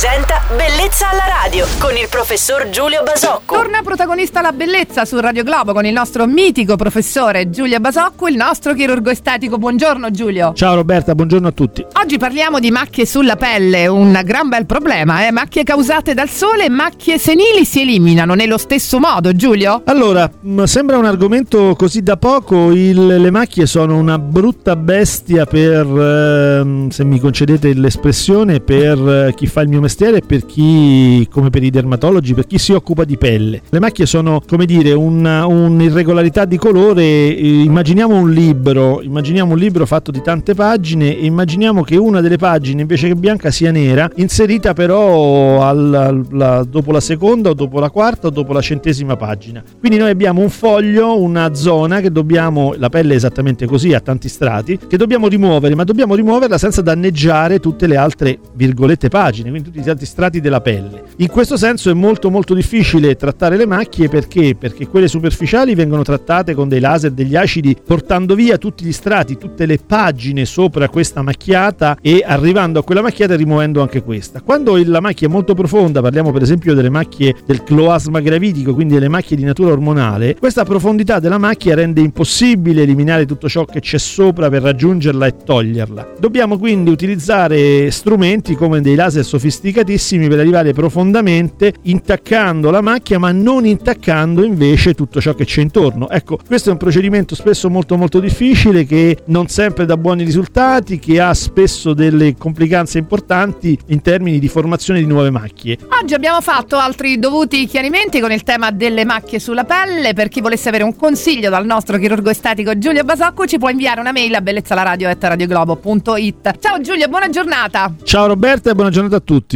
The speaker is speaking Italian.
presenta Bellezza alla radio con il professor Giulio Basocco. Torna protagonista la bellezza su Radio Globo con il nostro mitico professore Giulio Basocco, il nostro chirurgo estetico. Buongiorno Giulio. Ciao Roberta, buongiorno a tutti. Oggi parliamo di macchie sulla pelle, un gran bel problema, eh? Macchie causate dal sole e macchie senili si eliminano nello stesso modo, Giulio? Allora, mh, sembra un argomento così da poco, il- le macchie sono una brutta bestia per, ehm, se mi concedete l'espressione, per eh, chi fa il mio mestiere e per chi, come per i dermatologi, per chi si occupa di pelle. Le macchie sono, come dire, una- un'irregolarità di colore. eh, Immaginiamo un libro, immaginiamo un libro fatto di tante pagine e immaginiamo che una delle pagine invece che bianca sia nera, inserita però al- al- la- dopo la seconda o dopo la quarta o dopo la centesima pagina. Quindi noi abbiamo un foglio, una zona che dobbiamo, la pelle è esattamente così, ha tanti strati, che dobbiamo rimuovere, ma dobbiamo rimuoverla senza danneggiare tutte le altre virgolette pagine, quindi gli altri strati della pelle. In questo senso è molto molto difficile trattare le macchie perché? Perché quelle superficiali vengono trattate con dei laser, degli acidi, portando via tutti gli strati, tutte le pagine sopra questa macchiata e arrivando a quella macchiata e rimuovendo anche questa. Quando la macchia è molto profonda, parliamo per esempio delle macchie del cloasma gravitico, quindi delle macchie di natura ormonale, questa profondità della macchia rende impossibile eliminare tutto ciò che c'è sopra per raggiungerla e toglierla. Dobbiamo quindi utilizzare strumenti come dei laser sofisticatissimi per arrivare profondamente intaccando la macchia ma non intaccando invece tutto ciò che c'è intorno. Ecco, questo è un procedimento spesso molto molto difficile che non sempre dà buoni risultati, che ha spesso delle complicanze importanti in termini di formazione di nuove macchie. Oggi abbiamo fatto altri dovuti chiarimenti con il tema delle macchie sulla pelle. Per chi volesse avere un consiglio dal nostro chirurgo estetico Giulio Basocco ci può inviare una mail a bellezzalaradio.it. Ciao Giulio, buona giornata! Ciao Roberta e buona giornata a tutti.